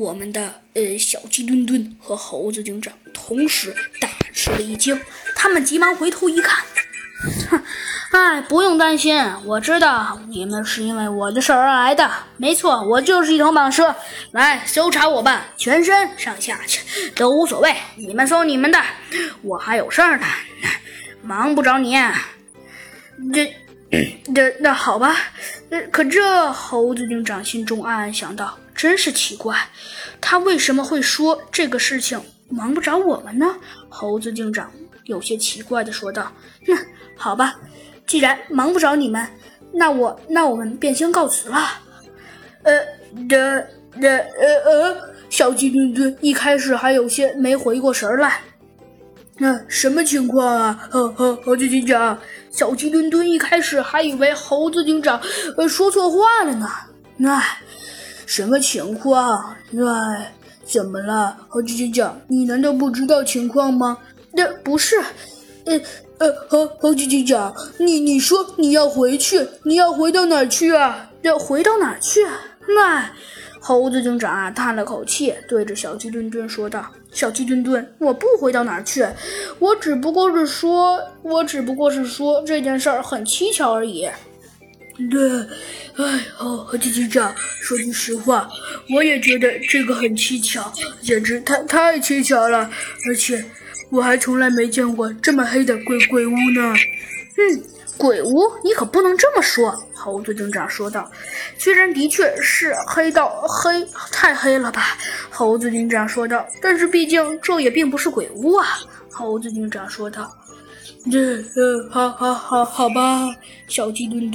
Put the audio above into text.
我们的呃小鸡墩墩和猴子警长同时大吃了一惊，他们急忙回头一看，哼，哎，不用担心，我知道你们是因为我的事儿而来的。没错，我就是一头蟒蛇，来搜查我吧，全身上下都无所谓，你们搜你们的，我还有事儿呢，忙不着你。这。那那好吧，可这猴子警长心中暗暗想到：真是奇怪，他为什么会说这个事情忙不着我们呢？猴子警长有些奇怪的说道：“哼，好吧，既然忙不着你们，那我那我们便先告辞了。”呃，这这呃呃，小鸡墩墩一开始还有些没回过神来。那什么情况啊？猴猴猴子警长，小鸡墩墩一开始还以为猴子警长呃说错话了呢。那什么情况？哎，怎么了，猴子警长？你难道不知道情况吗？那不是，呃呃，猴猴子警长，你你说你要回去，你要回到哪儿去啊？要回到哪儿去？那。猴子警长啊，叹了口气，对着小鸡墩墩说道：“小鸡墩墩，我不回到哪儿去，我只不过是说，我只不过是说这件事儿很蹊跷而已。”对，哎，猴子警长，说句实话，我也觉得这个很蹊跷，简直太太蹊跷了，而且我还从来没见过这么黑的鬼鬼屋呢。嗯。鬼屋，你可不能这么说。”猴子警长说道，“虽然的确是黑到黑，太黑了吧？”猴子警长说道，“但是毕竟这也并不是鬼屋啊。”猴子警长说道，“这……呃，好好好好吧。”小鸡墩墩